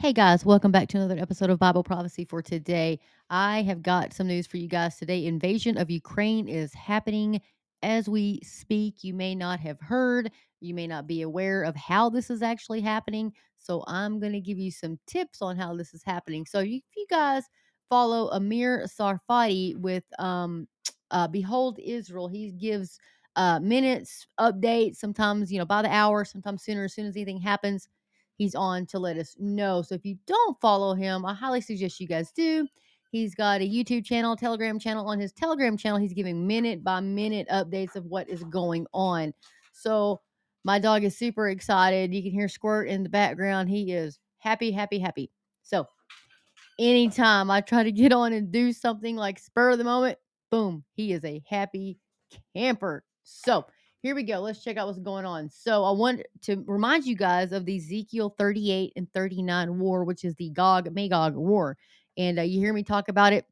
Hey guys, welcome back to another episode of Bible Prophecy for today. I have got some news for you guys today. Invasion of Ukraine is happening as we speak. You may not have heard, you may not be aware of how this is actually happening. So I'm going to give you some tips on how this is happening. So if you guys follow Amir Sarfati with um, uh, Behold Israel, he gives uh, minutes, updates, sometimes, you know, by the hour, sometimes sooner, as soon as anything happens he's on to let us know. So if you don't follow him, I highly suggest you guys do. He's got a YouTube channel, Telegram channel. On his Telegram channel, he's giving minute by minute updates of what is going on. So my dog is super excited. You can hear Squirt in the background. He is happy, happy, happy. So anytime I try to get on and do something like spur of the moment, boom, he is a happy camper. So here we go. Let's check out what's going on. So I want to remind you guys of the Ezekiel 38 and 39 war, which is the Gog Magog war. And uh, you hear me talk about it.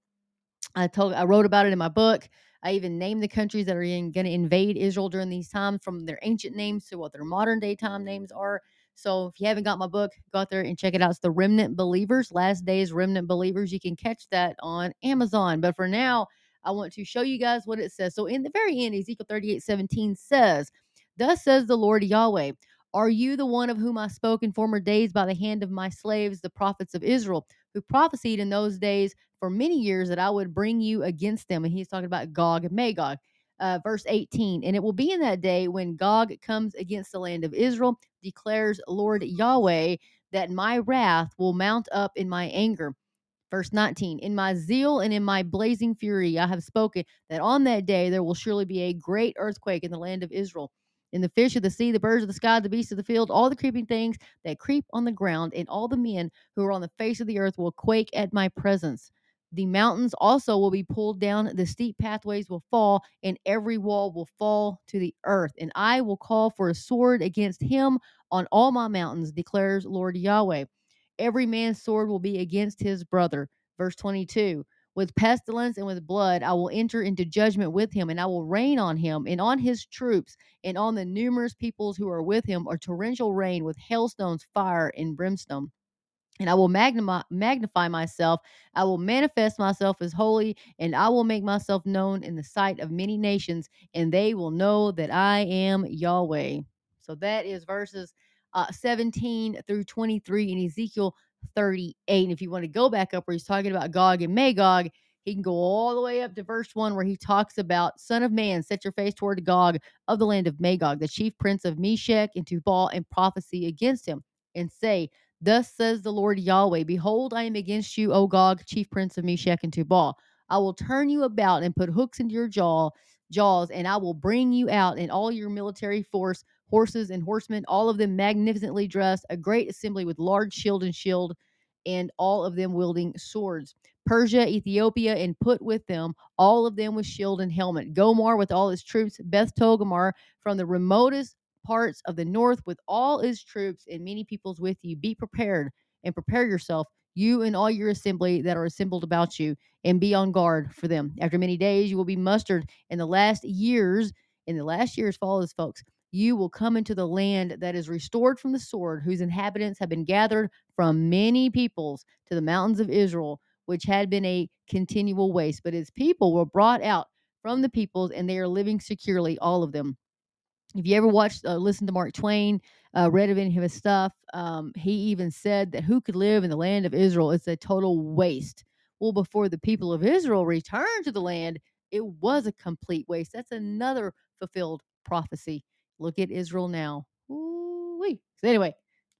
I told I wrote about it in my book. I even named the countries that are going to invade Israel during these times from their ancient names to what their modern day time names are. So if you haven't got my book, go out there and check it out. It's the Remnant Believers, Last Days Remnant Believers. You can catch that on Amazon. But for now, I want to show you guys what it says. So in the very end, Ezekiel 38 17 says, Thus says the Lord Yahweh, Are you the one of whom I spoke in former days by the hand of my slaves, the prophets of Israel, who prophesied in those days for many years that I would bring you against them? And he's talking about Gog and Magog. Uh, verse 18, and it will be in that day when Gog comes against the land of Israel, declares Lord Yahweh, that my wrath will mount up in my anger Verse 19, in my zeal and in my blazing fury, I have spoken that on that day there will surely be a great earthquake in the land of Israel. In the fish of the sea, the birds of the sky, the beasts of the field, all the creeping things that creep on the ground, and all the men who are on the face of the earth will quake at my presence. The mountains also will be pulled down, the steep pathways will fall, and every wall will fall to the earth. And I will call for a sword against him on all my mountains, declares Lord Yahweh every man's sword will be against his brother. Verse 22 With pestilence and with blood, I will enter into judgment with him, and I will rain on him and on his troops and on the numerous peoples who are with him, a torrential rain with hailstones, fire, and brimstone and I will magnify, magnify myself. I will manifest myself as holy, and I will make myself known in the sight of many nations, and they will know that I am Yahweh. So that is verses uh, 17 through 23 in Ezekiel 38. And if you want to go back up where he's talking about Gog and Magog, he can go all the way up to verse 1 where he talks about Son of man, set your face toward Gog of the land of Magog, the chief prince of Meshech and Tubal, and prophecy against him, and say, Thus says the Lord Yahweh Behold, I am against you, O Gog, chief prince of Meshech and Tubal. I will turn you about and put hooks into your jaw, jaws, and I will bring you out and all your military force, horses and horsemen, all of them magnificently dressed, a great assembly with large shield and shield, and all of them wielding swords. Persia, Ethiopia, and put with them all of them with shield and helmet. Gomer with all his troops, Beth Togarmah from the remotest parts of the north with all his troops and many peoples with you. Be prepared and prepare yourself, you and all your assembly that are assembled about you, and be on guard for them. After many days, you will be mustered in the last years. In the last years, follow this, folks. You will come into the land that is restored from the sword, whose inhabitants have been gathered from many peoples to the mountains of Israel, which had been a continual waste. But his people were brought out from the peoples, and they are living securely, all of them if you ever watched, uh, listened to Mark Twain, uh, read of any of his stuff, um, he even said that who could live in the land of Israel? It's a total waste. Well, before the people of Israel returned to the land, it was a complete waste. That's another fulfilled prophecy. Look at Israel now. Ooh-wee. So anyway,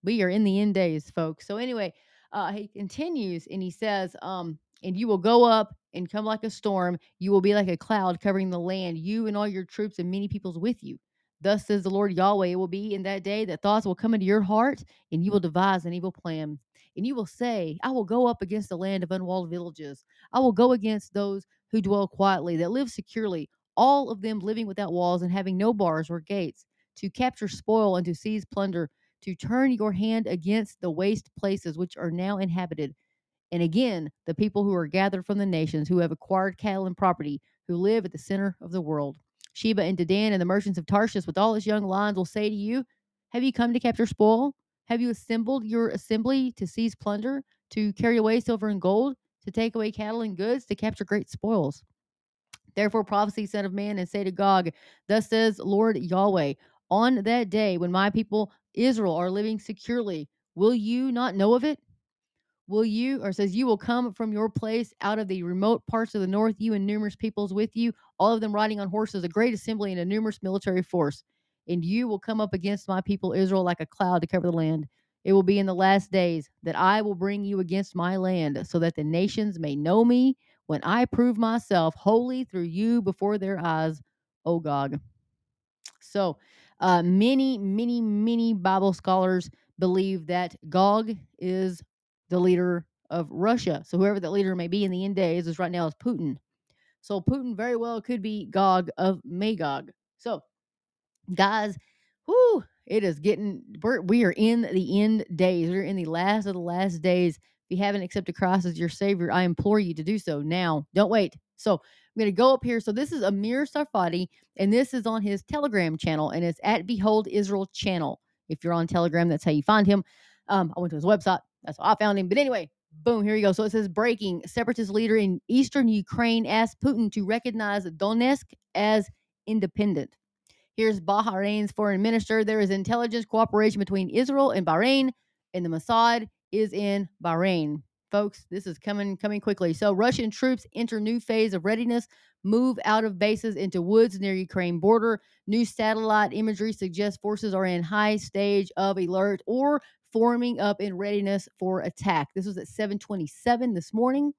we are in the end days, folks. So anyway, uh, he continues and he says, um, and you will go up and come like a storm. You will be like a cloud covering the land, you and all your troops and many peoples with you. Thus says the Lord Yahweh, it will be in that day that thoughts will come into your heart, and you will devise an evil plan. And you will say, I will go up against the land of unwalled villages. I will go against those who dwell quietly, that live securely, all of them living without walls and having no bars or gates, to capture spoil and to seize plunder, to turn your hand against the waste places which are now inhabited. And again, the people who are gathered from the nations, who have acquired cattle and property, who live at the center of the world. Sheba and Dedan and the merchants of Tarshish with all his young lions will say to you, Have you come to capture spoil? Have you assembled your assembly to seize plunder, to carry away silver and gold, to take away cattle and goods, to capture great spoils? Therefore, prophecy, son of man, and say to Gog, Thus says Lord Yahweh, on that day when my people Israel are living securely, will you not know of it? Will you, or says, you will come from your place out of the remote parts of the north, you and numerous peoples with you, all of them riding on horses, a great assembly and a numerous military force. And you will come up against my people Israel like a cloud to cover the land. It will be in the last days that I will bring you against my land, so that the nations may know me when I prove myself holy through you before their eyes, O Gog. So, uh, many, many, many Bible scholars believe that Gog is the leader of Russia. So, whoever that leader may be in the end days is right now is Putin. So, Putin very well could be Gog of Magog. So, guys, whoo, it is getting, we are in the end days. We're in the last of the last days. If you haven't accepted Christ as your Savior, I implore you to do so now. Don't wait. So I'm going to go up here. So this is Amir Tsarfati, and this is on his Telegram channel, and it's at Behold Israel channel. If you're on Telegram, that's how you find him. Um, I went to his website. That's how I found him. But anyway, boom, here you go. So it says breaking separatist leader in eastern Ukraine asked Putin to recognize Donetsk as independent. Here's Bahrain's foreign minister. There is intelligence cooperation between Israel and Bahrain, and the Mossad is in Bahrain. Folks, this is coming coming quickly. So Russian troops enter new phase of readiness, move out of bases into woods near Ukraine border. New satellite imagery suggests forces are in high stage of alert or forming up in readiness for attack. This was at 727 this morning.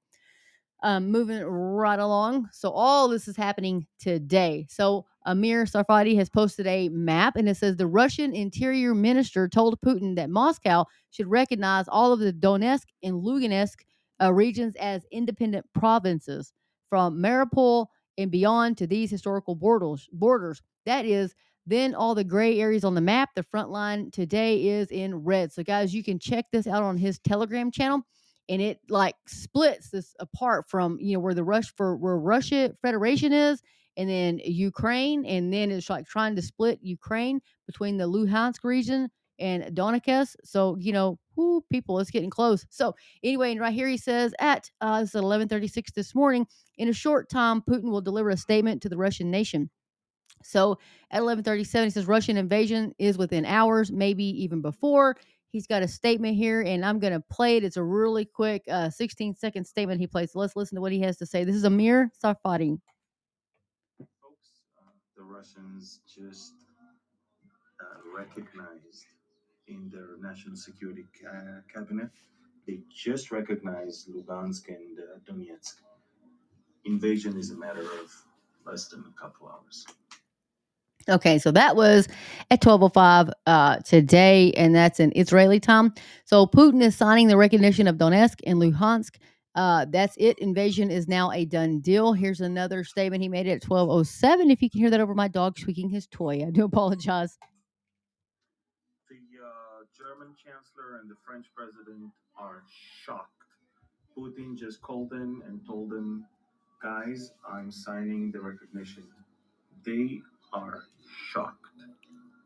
Um, moving right along. So all this is happening today. So Amir Tsarfati has posted a map and it says the Russian interior minister told Putin that Moscow should recognize all of the Donetsk and Lugansk uh, regions as independent provinces from Mariupol and beyond to these historical borders. Borders. That is then all the gray areas on the map. The front line today is in red. So guys, you can check this out on his Telegram channel and it like splits this apart from you know where the rush for where Russia Federation is and then Ukraine and then it's like trying to split Ukraine between the Luhansk region and Donetsk. So you know, whoo, people, it's getting close. So anyway, and right here he says at uh, this is at eleven thirty six this morning. In a short time, Putin will deliver a statement to the Russian nation. So at 11:37 he says Russian invasion is within hours, maybe even before. He's got a statement here and I'm going to play it. It's a really quick uh, 16 second statement he plays. So let's listen to what he has to say. This is Amir Tsarfati. Folks, uh, the Russians just uh, recognized in their national security ca- cabinet, they just recognized Lugansk and uh, Donetsk. Invasion is a matter of less than a couple hours. Okay, so that was at 12:05 uh, today, and that's in Israeli time. So Putin is signing the recognition of Donetsk and Luhansk. Uh, that's it. Invasion is now a done deal. Here's another statement he made at 12:07. If you can hear that over my dog squeaking his toy, I do apologize. The uh, German chancellor and the French president are shocked. Putin just called them and told them, guys, I'm signing the recognition. They are shocked.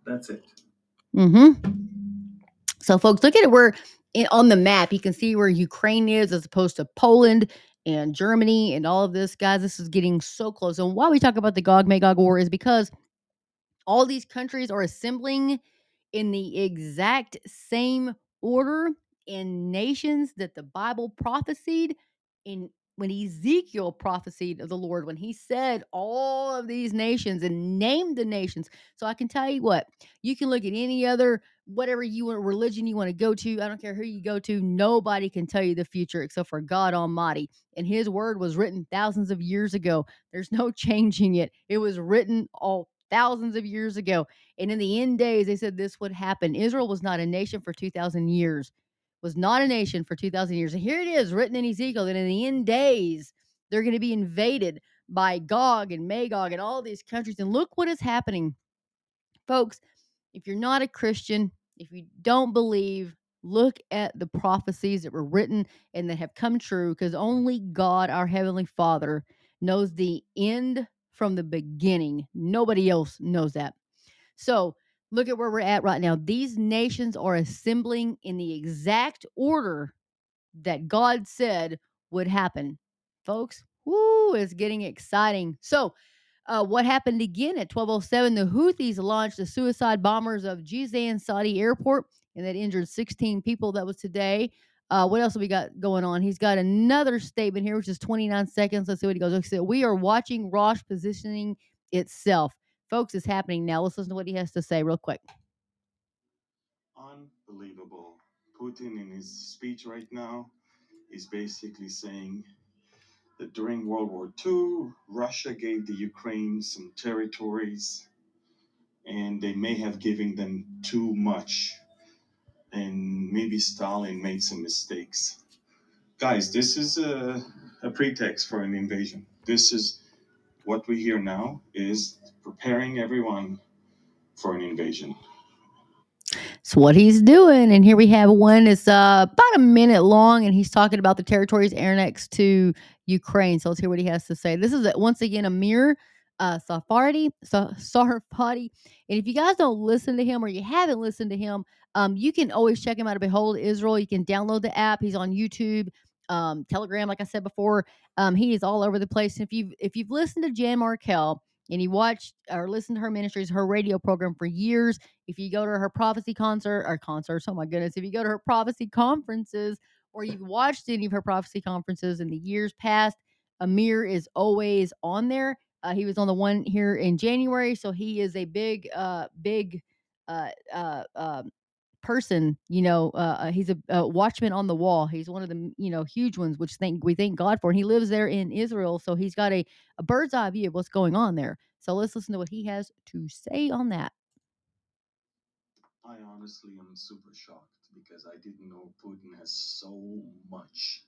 That's it. Mm-hmm. So, folks, look at it where in, on the map you can see where Ukraine is as opposed to Poland and Germany and all of this, guys. This is getting so close. And why we talk about the Gog Magog War is because all these countries are assembling in the exact same order in nations that the Bible prophesied in when Ezekiel prophesied of the Lord, when he said all of these nations and named the nations. So I can tell you what, you can look at any other whatever you want religion you want to go to. I don't care who you go to, nobody can tell you the future except for God Almighty. And his word was written thousands of years ago. There's no changing it. It was written all thousands of years ago. And in the end days, they said this would happen. Israel was not a nation for 2,000 years was not a nation for 2,000 years. And here it is written in Ezekiel that in the end days, they're going to be invaded by Gog and Magog and all these countries. And look what is happening. Folks, if you're not a Christian, if you don't believe, look at the prophecies that were written and that have come true because only God, our Heavenly Father, knows the end from the beginning. Nobody else knows that. So, Look at where we're at right now. These nations are assembling in the exact order that God said would happen. Folks, woo, it's getting exciting. So, uh, what happened again at 1207? The Houthis launched the suicide bombers of Jizan Saudi airport, and that injured 16 people. That was today. Uh, what else have we got going on? He's got another statement here, which is 29 seconds. Let's see what he goes. We are watching Rosh positioning itself. Folks, it's happening now. Let's listen to what he has to say real quick. Unbelievable. Putin, in his speech right now, is basically saying that during World War II, Russia gave the Ukraine some territories and they may have given them too much. And maybe Stalin made some mistakes. Guys, this is a, a pretext for an invasion. This is what we hear now is preparing everyone for an invasion. It's what he's doing. And here we have one that's uh, about a minute long, and he's talking about the territories annexed to Ukraine. So let's hear what he has to say. This is, once again, Amir uh, Safardi, Sarfati. And if you guys don't listen to him or you haven't listened to him, um, you can always check him out at Behold Israel. You can download the app. He's on YouTube, um, Telegram, like I said before. Um, he is all over the place. If you've if you've listened to Jan Markell and you watched or listened to her ministries, her radio program for years, if you go to her prophecy concert or concerts, oh my goodness, if you go to her prophecy conferences or you've watched any of her prophecy conferences in the years past, Amir is always on there. Uh, he was on the one here in January, so he is a big, uh, big uh, uh, uh, person. You know, uh, uh, he's a, a watchman on the wall. He's one of the you know huge ones, which thank we thank God for. And he lives there in Israel, so he's got a, a bird's eye view of what's going on there. So let's listen to what he has to say on that. I honestly am super shocked because I didn't know Putin has so much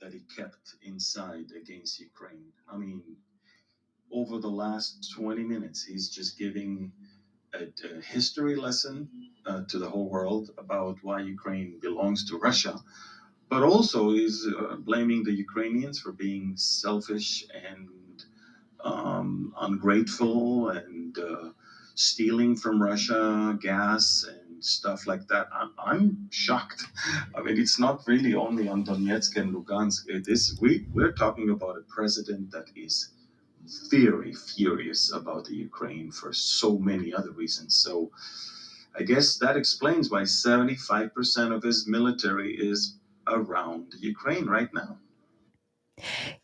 that he kept inside against Ukraine. I mean, over the last 20 minutes, he's just giving a, a history lesson uh, to the whole world about why Ukraine belongs to Russia, but also is uh, blaming the Ukrainians for being selfish and um, ungrateful and uh, stealing from Russia gas and stuff like that. I'm, I'm shocked. I mean, it's not really only on Donetsk and Lugansk. It is we we're talking about a president that is very furious about the Ukraine for so many other reasons. So I guess that explains why 75% of his military is around Ukraine right now.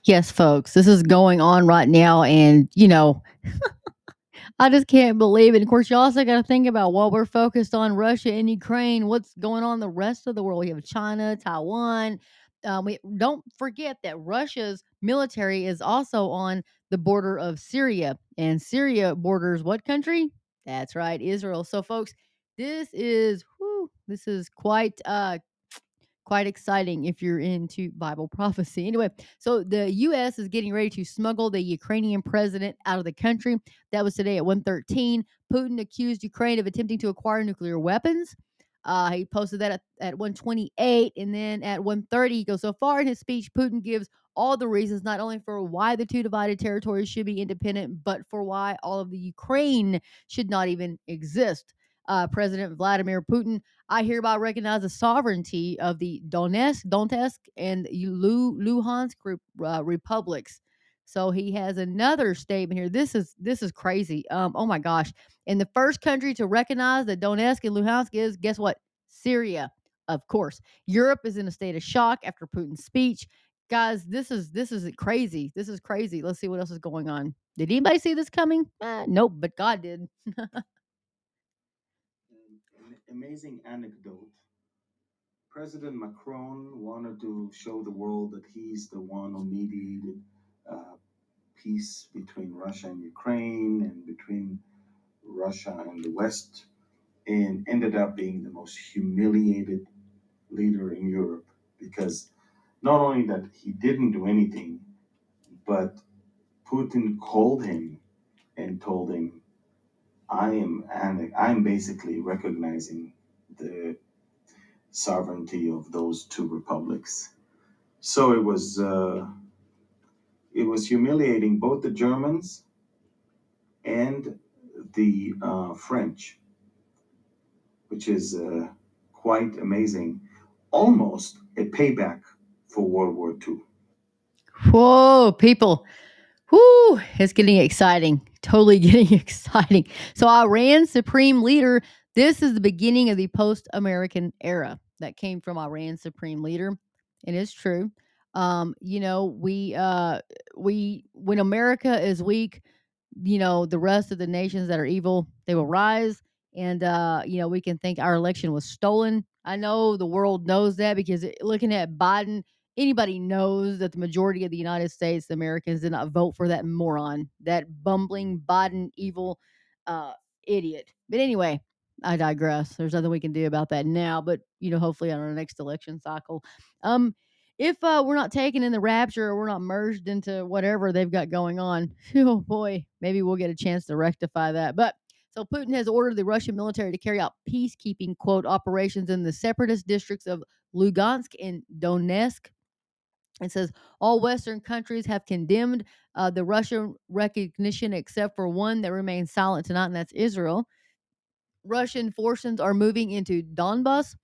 Yes, folks, this is going on right now. And, you know, I just can't believe it. Of course, you also got to think about while we're focused on Russia and Ukraine, what's going on the rest of the world. We have China, Taiwan. Um, we don't forget that Russia's military is also on the border of Syria, and Syria borders what country? That's right, Israel. So, folks, this is whew, this is quite uh quite exciting if you're into Bible prophecy. Anyway, so the U.S. is getting ready to smuggle the Ukrainian president out of the country. That was today at 1:13. Putin accused Ukraine of attempting to acquire nuclear weapons. Uh, he posted that at, at 128, and then at 130, he goes so far in his speech. Putin gives all the reasons not only for why the two divided territories should be independent, but for why all of the Ukraine should not even exist. Uh, President Vladimir Putin, I hereby recognize the sovereignty of the Donetsk, Donetsk, and Luhansk uh, republics. So he has another statement here. This is this is crazy. Um, oh my gosh! And the first country to recognize that Donetsk and Luhansk is guess what? Syria, of course. Europe is in a state of shock after Putin's speech. Guys, this is this is crazy. This is crazy. Let's see what else is going on. Did anybody see this coming? Eh, nope, but God did. amazing anecdote. President Macron wanted to show the world that he's the one who mediated uh, peace between Russia and Ukraine and between Russia and the West, and ended up being the most humiliated leader in Europe because not only that he didn't do anything, but Putin called him and told him, I am and I'm basically recognizing the sovereignty of those two republics. So it was uh, it was humiliating both the Germans and the uh, French which is uh, quite amazing. Almost a payback for World War II. Whoa, people. Whoo, it's getting exciting. Totally getting exciting. So, Iran's supreme leader, this is the beginning of the post American era that came from Iran's supreme leader. And It is true. Um, you know, we, uh, we, when America is weak, you know, the rest of the nations that are evil, they will rise. And, uh, you know, we can think our election was stolen. I know the world knows that because looking at Biden, anybody knows that the majority of the United States, the Americans, did not vote for that moron, that bumbling Biden evil uh, idiot. But anyway, I digress. There's nothing we can do about that now, but you know, hopefully on our next election cycle. Um, if uh, we're not taken in the rapture or we're not merged into whatever they've got going on, oh boy, maybe we'll get a chance to rectify that. But so Putin has ordered the Russian military to carry out peacekeeping quote operations in the separatist districts of Lugansk and Donetsk. It says all Western countries have condemned uh, the Russian recognition except for one that remains silent tonight, and that's Israel. Russian forces are moving into Donbass.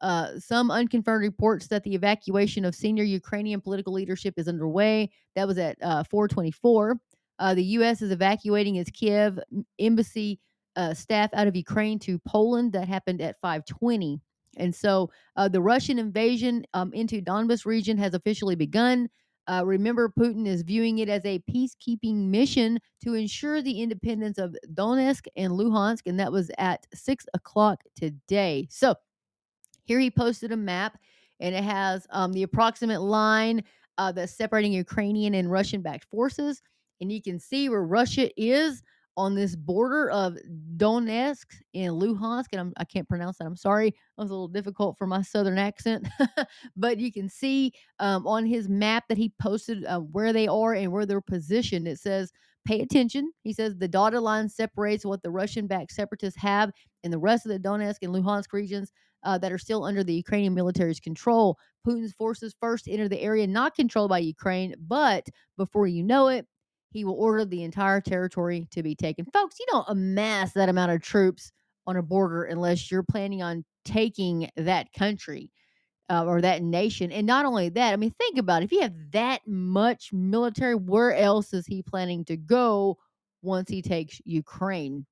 Uh, some unconfirmed reports that the evacuation of senior Ukrainian political leadership is underway. That was at uh, 424. Uh, the U.S. is evacuating its Kiev embassy uh, staff out of Ukraine to Poland. That happened at 520. And so uh, the Russian invasion um, into Donbas region has officially begun. Uh, remember, Putin is viewing it as a peacekeeping mission to ensure the independence of Donetsk and Luhansk, and that was at six o'clock today. So here he posted a map, and it has um, the approximate line uh, that's separating Ukrainian and Russian-backed forces, and you can see where Russia is on this border of Donetsk and Luhansk, and I'm, I can not pronounce that. I'm sorry, it was a little difficult for my southern accent, but you can see um, on his map that he posted uh, where they are and where they're positioned. It says, "Pay attention." He says the dotted line separates what the Russian-backed separatists have in the rest of the Donetsk and Luhansk regions. Uh, that are still under the Ukrainian military's control. Putin's forces first enter the area not controlled by Ukraine, but before you know it, he will order the entire territory to be taken. Folks, you don't amass that amount of troops on a border unless you're planning on taking that country uh, or that nation. And not only that, I mean, think about it. If you have that much military, where else is he planning to go once he takes Ukraine?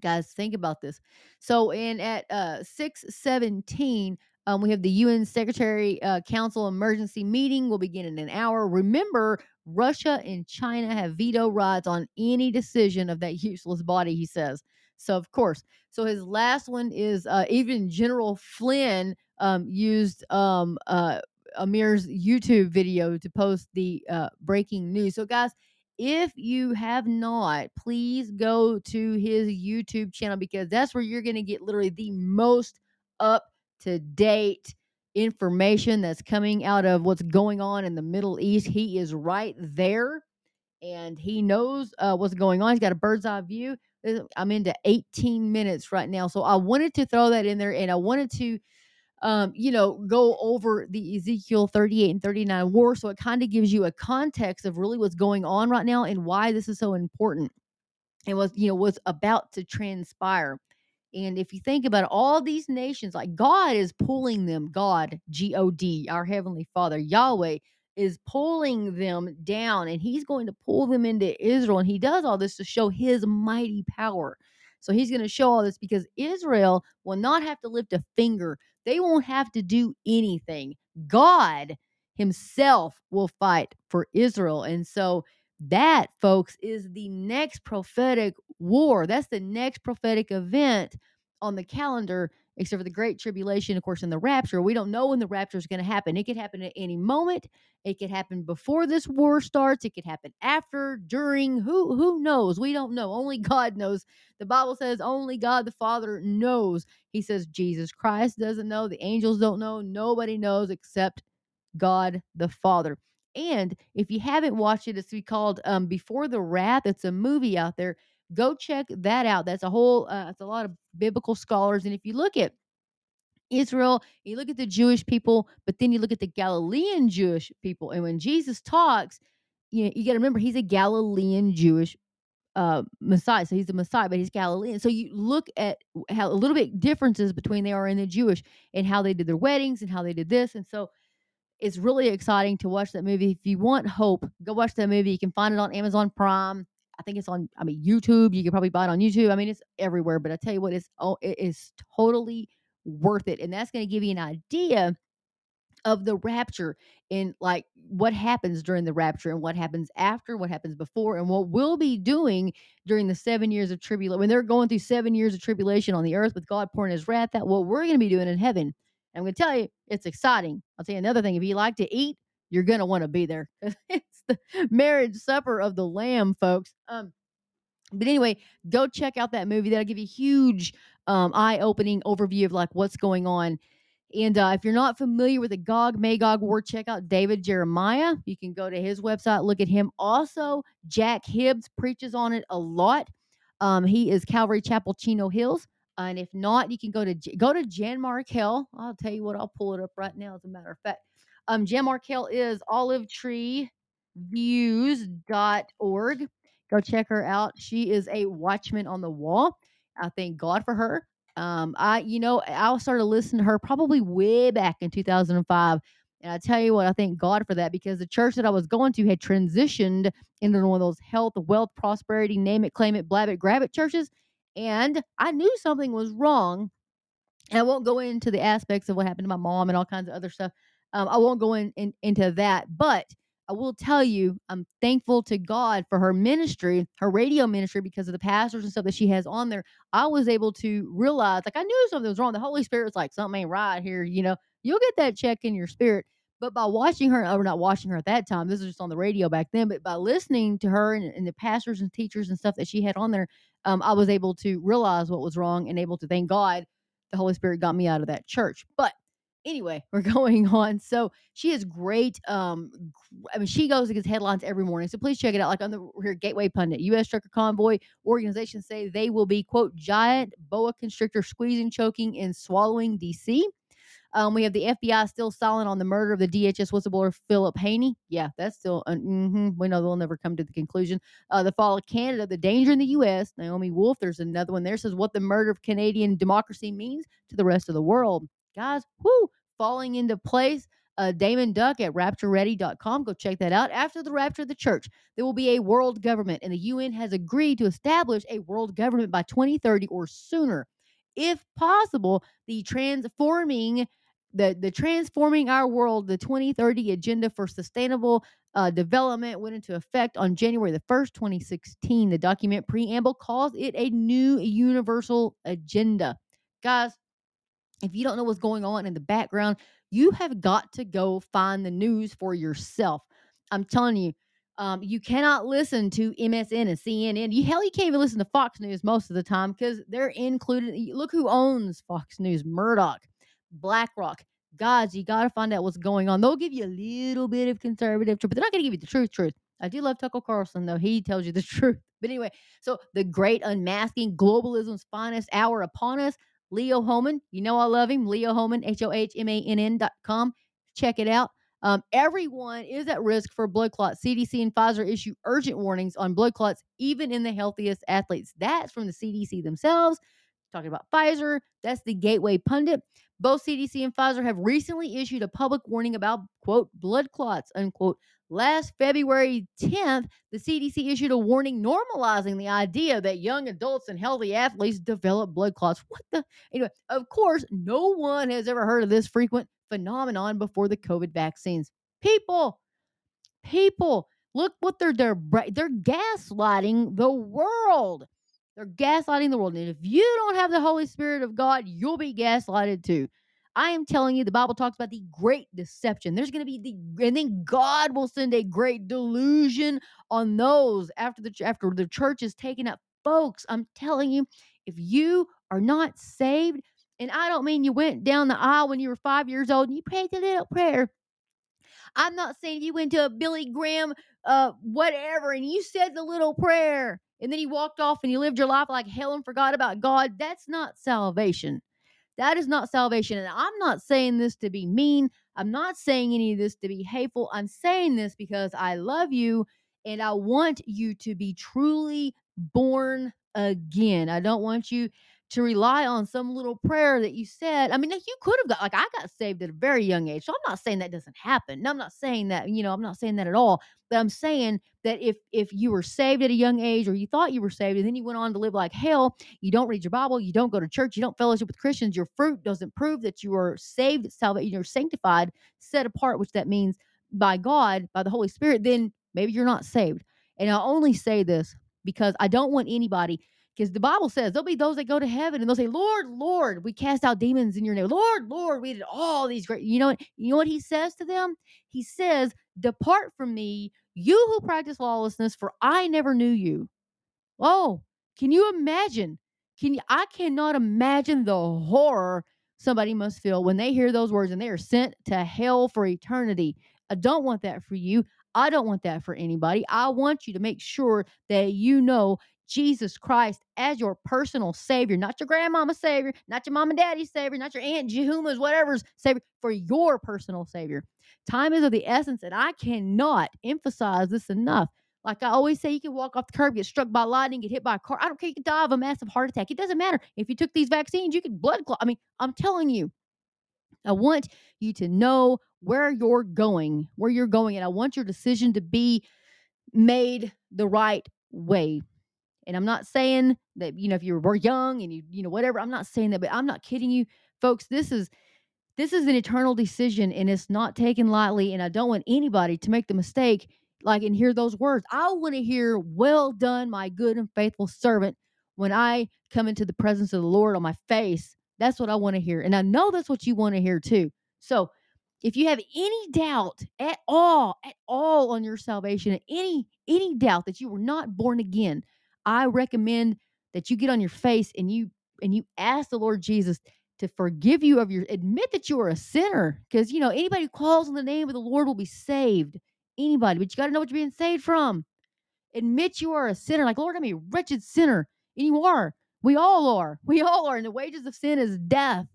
Guys, think about this. So, in at uh, 617, um, we have the UN Secretary uh, Council emergency meeting will begin in an hour. Remember, Russia and China have veto rights on any decision of that useless body, he says. So, of course, so his last one is uh, even General Flynn um, used um, uh, Amir's YouTube video to post the uh, breaking news. So, guys, if you have not, please go to his YouTube channel because that's where you're going to get literally the most up to date information that's coming out of what's going on in the Middle East. He is right there and he knows uh, what's going on. He's got a bird's eye view. I'm into 18 minutes right now. So I wanted to throw that in there and I wanted to um, you know, go over the Ezekiel 38 and 39 war. So it kind of gives you a context of really what's going on right now and why this is so important and what's, you know, what's about to transpire. And if you think about it, all these nations, like God is pulling them, God, G O D, our Heavenly Father, Yahweh, is pulling them down and he's going to pull them into Israel. And he does all this to show his mighty power. So he's going to show all this because Israel will not have to lift a finger, they won't have to do anything. God himself will fight for Israel. And so that, folks, is the next prophetic war. That's the next prophetic event on the calendar, except for the Great Tribulation, of course, and the rapture. We don't know when the rapture is going to happen. It could happen at any moment. It could happen before this war starts. It could happen after, during. Who who knows? We don't know. Only God knows. The Bible says only God the Father knows. He says Jesus Christ doesn't know. The angels don't know. Nobody knows except God the Father. And if you haven't watched it, it's called um, Before the Wrath. It's a movie out there. Go check that out. That's a whole. Uh, it's a lot of biblical scholars. And if you look at Israel, you look at the Jewish people, but then you look at the Galilean Jewish people. And when Jesus talks, you, you got to remember he's a Galilean Jewish uh, Messiah. So he's the Messiah, but he's Galilean. So you look at how a little bit differences between they are in the Jewish and how they did their weddings and how they did this. And so it's really exciting to watch that movie. If you want hope, go watch that movie. You can find it on Amazon Prime. I think it's on, I mean, YouTube. You can probably buy it on YouTube. I mean, it's everywhere. But I tell you what, it's oh, it is totally worth it, and that's going to give you an idea of the rapture and like what happens during the rapture and what happens after, what happens before, and what we'll be doing during the seven years of tribulation. When they're going through seven years of tribulation on the earth with God pouring his wrath out, what we're going to be doing in heaven. I'm going to tell you, it's exciting. I'll tell you another thing. If you like to eat, you're going to want to be there. it's the marriage supper of the Lamb, folks. Um, but anyway, go check out that movie. That'll give you a huge um, eye-opening overview of like what's going on and uh, if you're not familiar with the Gog Magog war, check out David Jeremiah. You can go to his website, look at him. Also, Jack Hibbs preaches on it a lot. Um, he is Calvary Chapel, Chino Hills. and if not, you can go to go to Jan Markell. I'll tell you what, I'll pull it up right now. As a matter of fact, um, Jan Markell is olivetreeviews.org. Go check her out. She is a watchman on the wall. I thank God for her. Um, I, you know, I started listening to her probably way back in 2005. And I tell you what, I thank God for that because the church that I was going to had transitioned into one of those health, wealth, prosperity, name it, claim it, blab it, grab it churches. And I knew something was wrong. And I won't go into the aspects of what happened to my mom and all kinds of other stuff. Um, I won't go in, in into that. But I will tell you, I'm thankful to God for her ministry, her radio ministry, because of the pastors and stuff that she has on there. I was able to realize, like, I knew something was wrong. The Holy Spirit was like, something ain't right here. You know, you'll get that check in your spirit. But by watching her, or not watching her at that time, this was just on the radio back then, but by listening to her and, and the pastors and teachers and stuff that she had on there, um, I was able to realize what was wrong and able to thank God the Holy Spirit got me out of that church. But anyway, we're going on. So she is great. Um, I mean, she goes against headlines every morning. So please check it out. Like on the here, Gateway Pundit, U.S. Trucker Convoy organizations say they will be quote giant boa constrictor squeezing, choking, and swallowing D.C. Um, we have the FBI still silent on the murder of the DHS whistleblower Philip Haney. Yeah, that's still, mm-hmm, we know they'll never come to the conclusion. Uh, the fall of Canada, the danger in the U.S. Naomi Wolf, there's another one there, says what the murder of Canadian democracy means to the rest of the world. Guys, whoo, falling into place. Uh, Daymond Duck at raptureready.com. Go check that out. After the rapture of the church, there will be a world government, and the UN has agreed to establish a world government by 2030 or sooner. If possible, the transforming the, the transforming our world, the 2030 agenda for sustainable uh, development went into effect on January the 1st, 2016. The document preamble calls it a new universal agenda. Guys, if you don't know what's going on in the background, you have got to go find the news for yourself. I'm telling you, um, you cannot listen to MSN and CNN. You hell, you can't even listen to Fox News most of the time because they're included. Look who owns Fox News: Murdoch, BlackRock. Guys, you got to find out what's going on. They'll give you a little bit of conservative truth, but they're not going to give you the truth. Truth. I do love Tucker Carlson though; he tells you the truth. But anyway, so the great unmasking, globalism's finest hour upon us. Leo Hohmann. You know I love him. Leo Hohmann, H O H M A N N dot com. Check it out. Um, everyone is at risk for blood clots. CDC and Pfizer issue urgent warnings on blood clots, even in the healthiest athletes. That's from the CDC themselves. Talking about Pfizer, that's the Gateway Pundit. Both CDC and Pfizer have recently issued a public warning about, quote, blood clots, unquote. Last February 10th, the CDC issued a warning normalizing the idea that young adults and healthy athletes develop blood clots. What the? Anyway, of course, no one has ever heard of this frequent phenomenon before the COVID vaccines. People, people, look what they're they're they're gaslighting the world. They're gaslighting the world. And if you don't have the Holy Spirit of God, you'll be gaslighted too. I am telling you, the Bible talks about the great deception. There's going to be the, and then God will send a great delusion on those after the after the church is taken up. Folks, I'm telling you, if you are not saved, and I don't mean you went down the aisle when you were five years old and you prayed a little prayer. I'm not saying you went to a Billy Graham, uh, whatever, and you said the little prayer, and then you walked off and you lived your life like hell and forgot about God. That's not salvation. That is not salvation. And I'm not saying this to be mean. I'm not saying any of this to be hateful. I'm saying this because I love you And I want you to be truly born again. I don't want you to rely on some little prayer that you said. I mean, like, you could have got like I got saved at a very young age. So I'm not saying that doesn't happen. No, I'm not saying that, you know, I'm not saying that at all. But I'm saying that if if you were saved at a young age or you thought you were saved and then you went on to live like hell, you don't read your Bible, you don't go to church, you don't fellowship with Christians, your fruit doesn't prove that you are saved, salvation, you're sanctified, set apart, which that means by God, by the Holy Spirit, then maybe you're not saved. And I only say this because I don't want anybody because the Bible says there'll be those that go to heaven and they'll say, Lord, Lord, we cast out demons in your name. Lord, Lord, we did all these great. You know what? You know what he says to them? He says, Depart from me, you who practice lawlessness, for I never knew you. Oh, can you imagine? Can you I cannot imagine the horror somebody must feel when they hear those words and they are sent to hell for eternity. I don't want that for you. I don't want that for anybody. I want you to make sure that you know Jesus Christ as your personal savior, not your grandmama's savior, not your mom and daddy's savior, not your aunt Jehuma's, whatever's savior, for your personal savior. Time is of the essence, and I cannot emphasize this enough. Like I always say, you can walk off the curb, get struck by lightning, get hit by a car. I don't care. You could die of a massive heart attack. It doesn't matter. If you took these vaccines, you could blood clot. I mean, I'm telling you, I want you to know where you're going, where you're going, and I want your decision to be made the right way. And I'm not saying that, you know, if you were young and you, you know, whatever, I'm not saying that, but I'm not kidding you. Folks, this is this is an eternal decision and it's not taken lightly. And I don't want anybody to make the mistake like and hear those words. I want to hear, well done, my good and faithful servant, when I come into the presence of the Lord on my face. That's what I want to hear. And I know that's what you want to hear too. So if you have any doubt at all, at all on your salvation, any any doubt that you were not born again, I recommend that you get on your face and you and you ask the Lord Jesus to forgive you of your admit that you are a sinner because you know anybody who calls on the name of the Lord will be saved. Anybody, but you got to know what you're being saved from. Admit you are a sinner. Like, Lord, I'm a wretched sinner. And you are. We all are. We all are. And the wages of sin is death.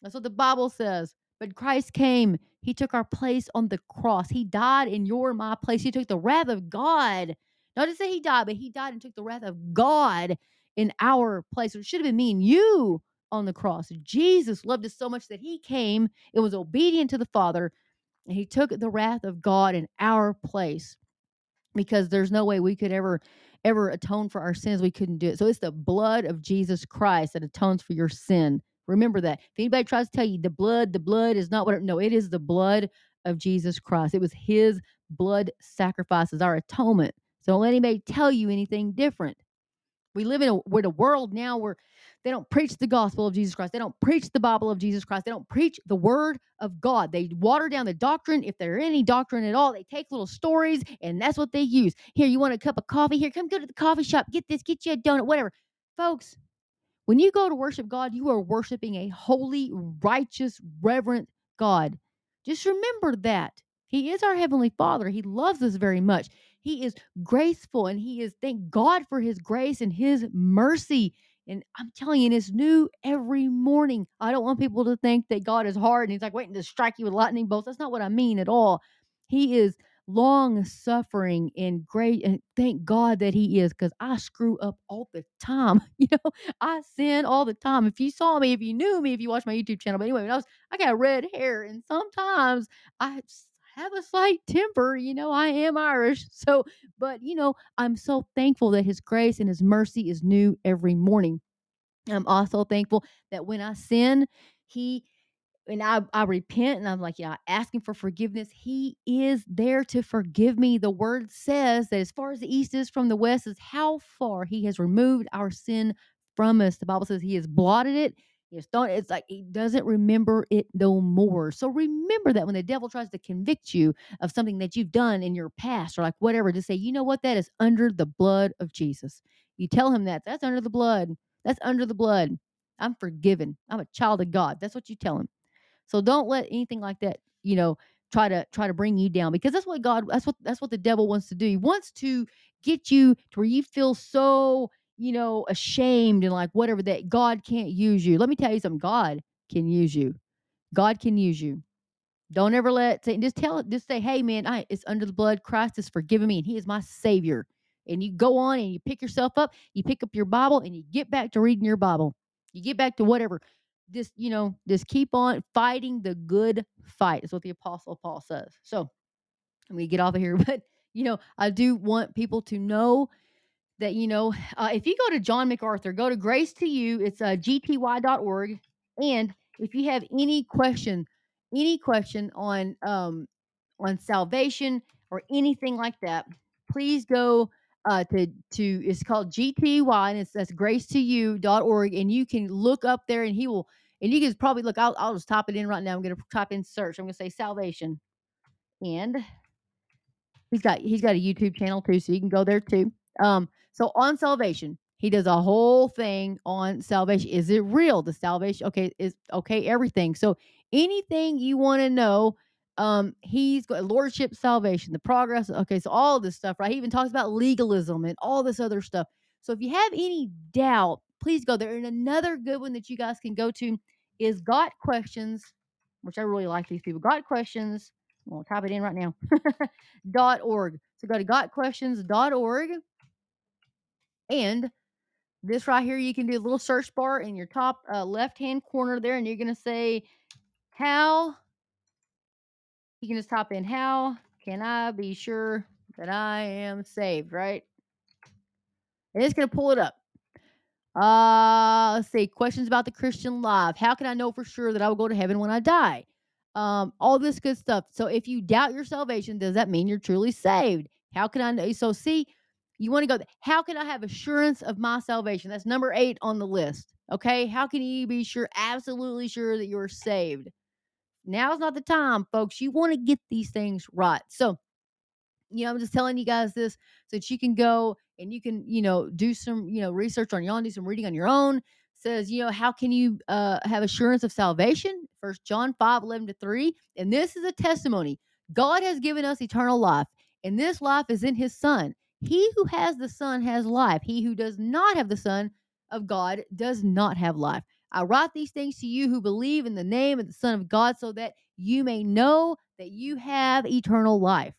That's what the Bible says. But Christ came. He took our place on the cross. He died in your my place. He took the wrath of God. Not to say he died, but he died and took the wrath of God in our place. It should have been me and you on the cross. Jesus loved us so much that he came and was obedient to the Father, and he took the wrath of God in our place because there's no way we could ever ever atone for our sins. We couldn't do it. So it's the blood of jesus christ that atones for your sin. Remember that. If anybody tries to tell you the blood the blood is not what it, no it is the blood of jesus christ. It was his blood sacrifice as our atonement so don't let anybody tell you anything different we live in a, with a world now where they don't preach the gospel of Jesus Christ. They don't preach the Bible of Jesus Christ. They don't preach the word of God. They water down the doctrine. If there any doctrine at all, they take little stories and that's what they use. Here, you want a cup of coffee? Here, come go to the coffee shop. Get this, get you a donut, whatever. Folks, when you go to worship God, you are worshiping a holy, righteous, reverent God. Just remember that. He is our Heavenly Father. He loves us very much. He is graceful and He is, thank God for His grace and His mercy. And I'm telling you, it's new every morning. I don't want people to think that God is hard and He's like waiting to strike you with lightning bolts. That's not what I mean at all. He is long suffering and great. And thank God that He is because I screw up all the time. You know, I sin all the time. If you saw me, if you knew me, if you watched my YouTube channel, but anyway, when I was, I got red hair and sometimes I have a slight temper. You know, I am Irish. So, but, you know, I'm so thankful that His grace and His mercy is new every morning. I'm also thankful that when I sin, He and I, I repent and I'm like, yeah, asking for forgiveness. He is there to forgive me. The word says that as far as the east is from the west, is how far He has removed our sin from us. The Bible says He has blotted it it's, it's like he doesn't remember it no more. So remember that when the devil tries to convict you of something that you've done in your past or like whatever, to say, you know what, that is under the blood of Jesus. You tell him that. That's under the blood. That's under the blood. I'm forgiven. I'm a child of God. That's what you tell him. So don't let anything like that, you know, try to try to bring you down because that's what God that's what that's what the devil wants to do. He wants to get you to where you feel so you know, ashamed and like whatever that God can't use you. Let me tell you something God can use you. God can use you. Don't ever let Satan just tell just say, hey man, I it's under the blood. Christ has forgiven me and he is my savior. And you go on and you pick yourself up, you pick up your Bible and you get back to reading your Bible. You get back to whatever. Just, you know, just keep on fighting the good fight, is what the apostle Paul says. So let me get off of here. But you know, I do want people to know that you know uh, if you go to john macarthur go to grace to you it's uh, gty.org and if you have any question any question on um on salvation or anything like that please go uh to to it's called gty and it's that's grace to you.org and you can look up there and he will and you can probably look I'll, I'll just type it in right now i'm going to type in search i'm going to say salvation and he's got he's got a youtube channel too so you can go there too um so on salvation, he does a whole thing on salvation. Is it real? The salvation, okay, is okay, everything. So anything you want to know, um, he's got lordship salvation, the progress. Okay, so all this stuff, right? He even talks about legalism and all this other stuff. So if you have any doubt, please go there. And another good one that you guys can go to is Got Questions, which I really like these people. Got Questions. I'm gonna type it in right now. dot org. So go to gotquestions.org and this right here, you can do a little search bar in your top uh, left hand corner there, and you're going to say, How, you can just type in, How can I be sure that I am saved, right? And it's going to pull it up. Uh, let's see, questions about the Christian life. How can I know for sure that I will go to heaven when I die? Um, all this good stuff. So if you doubt your salvation, does that mean you're truly saved? How can I know? So see, you want to go, how can I have assurance of my salvation? That's number eight on the list. Okay. How can you be sure, absolutely sure that you're saved? Now's not the time, folks. You want to get these things right. So, you know, I'm just telling you guys this so that you can go and you can, you know, do some, you know, research on your own, do some reading on your own. Says, you know, how can you uh, have assurance of salvation? First John 5, 11 to 3. And this is a testimony. God has given us eternal life, and this life is in his Son. He who has the Son has life. He who does not have the Son of God does not have life. I write these things to you who believe in the name of the Son of God so that you may know that you have eternal life.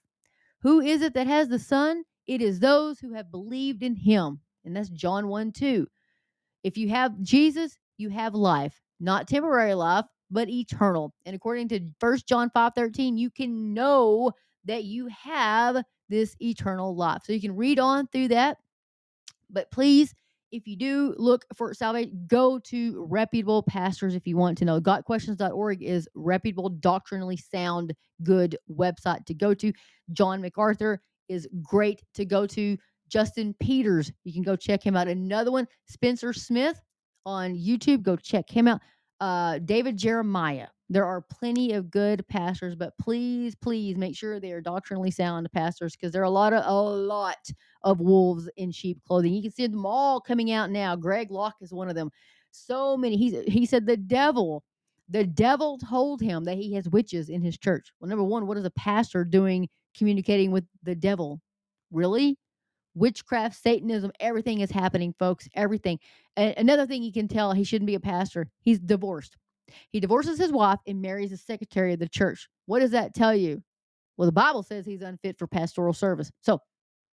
Who is it that has the Son? It is those who have believed in him. And that's John 1 2. If you have Jesus, you have life, not temporary life, but eternal. And according to 1 John 5 13, you can know that you have this eternal life. So you can read on through that. But please, if you do look for salvation, go to reputable pastors if you want to know. GotQuestions.org is reputable, doctrinally sound, good website to go to. John MacArthur is great to go to. Justin Peters, you can go check him out. Another one, Spencer Smith on YouTube, go check him out. Uh, David Jeremiah. There are plenty of good pastors, but please, please make sure they are doctrinally sound pastors because there are a lot of a lot of wolves in sheep clothing. You can see them all coming out now. Greg Locke is one of them. So many. He's he said the devil, the devil told him that he has witches in his church. Well, number one, what is a pastor doing communicating with the devil? Really? Witchcraft, Satanism, everything is happening, folks. Everything. Another thing you can tell he shouldn't be a pastor. He's divorced. He divorces his wife and marries the secretary of the church. What does that tell you? Well, the Bible says he's unfit for pastoral service. So,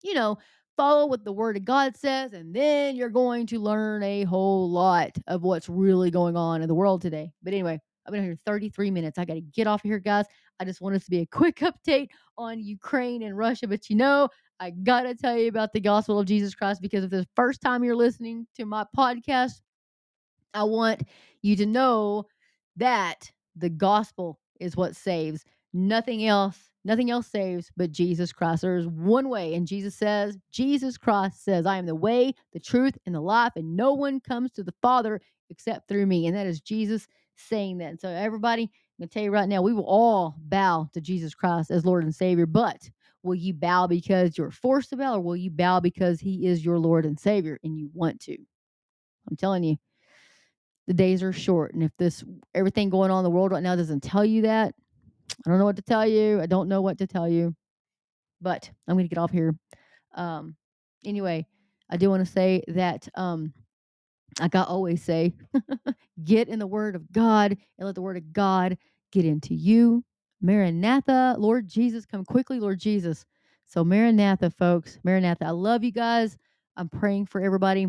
you know, follow what the word of God says, and then you're going to learn a whole lot of what's really going on in the world today. But anyway, I've been here 33 minutes. I got to get off of here, guys. I just want wanted to be a quick update on Ukraine and Russia. But you know, I got to tell you about the gospel of Jesus Christ because if the first time you're listening to my podcast, I want you to know that the gospel is what saves. Nothing else, nothing else saves but Jesus Christ. There is one way, and Jesus says, Jesus Christ says, I am the way, the truth, and the life, and no one comes to the Father except through me. And that is Jesus saying that. And so, everybody, I'm going to tell you right now, we will all bow to Jesus Christ as Lord and Savior, but will you bow because you're forced to bow, or will you bow because He is your Lord and Savior and you want to? I'm telling you, the days are short. And if this everything going on in the world right now doesn't tell you that, I don't know what to tell you. I don't know what to tell you. But I'm gonna get off here. Um anyway, I do want to say that um like I always say, get in the word of God and let the word of God get into you. Maranatha, Lord Jesus, come quickly, Lord Jesus. So, Maranatha, folks, Maranatha, I love you guys. I'm praying for everybody.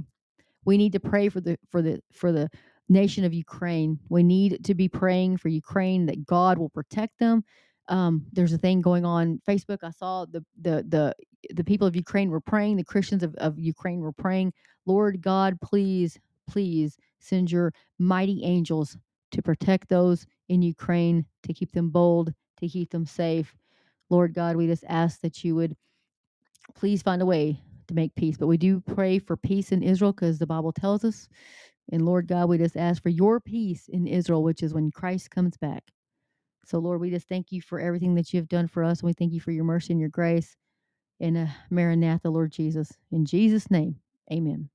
We need to pray for the for the for the nation of Ukraine. We need to be praying for Ukraine that God will protect them. Um, there's a thing going on Facebook. I saw the the the the people of Ukraine were praying. The Christians of, of Ukraine were praying. Lord God, please, please send your mighty angels to protect those in Ukraine, to keep them bold, to keep them safe. Lord God, we just ask that you would please find a way to make peace. But we do pray for peace in Israel because the Bible tells us. And Lord God, we just ask for your peace in Israel, which is when Christ comes back. So, Lord, we just thank you for everything that you've done for us. And we thank you for your mercy and your grace. And uh, Maranatha, Lord Jesus. In Jesus' name, amen.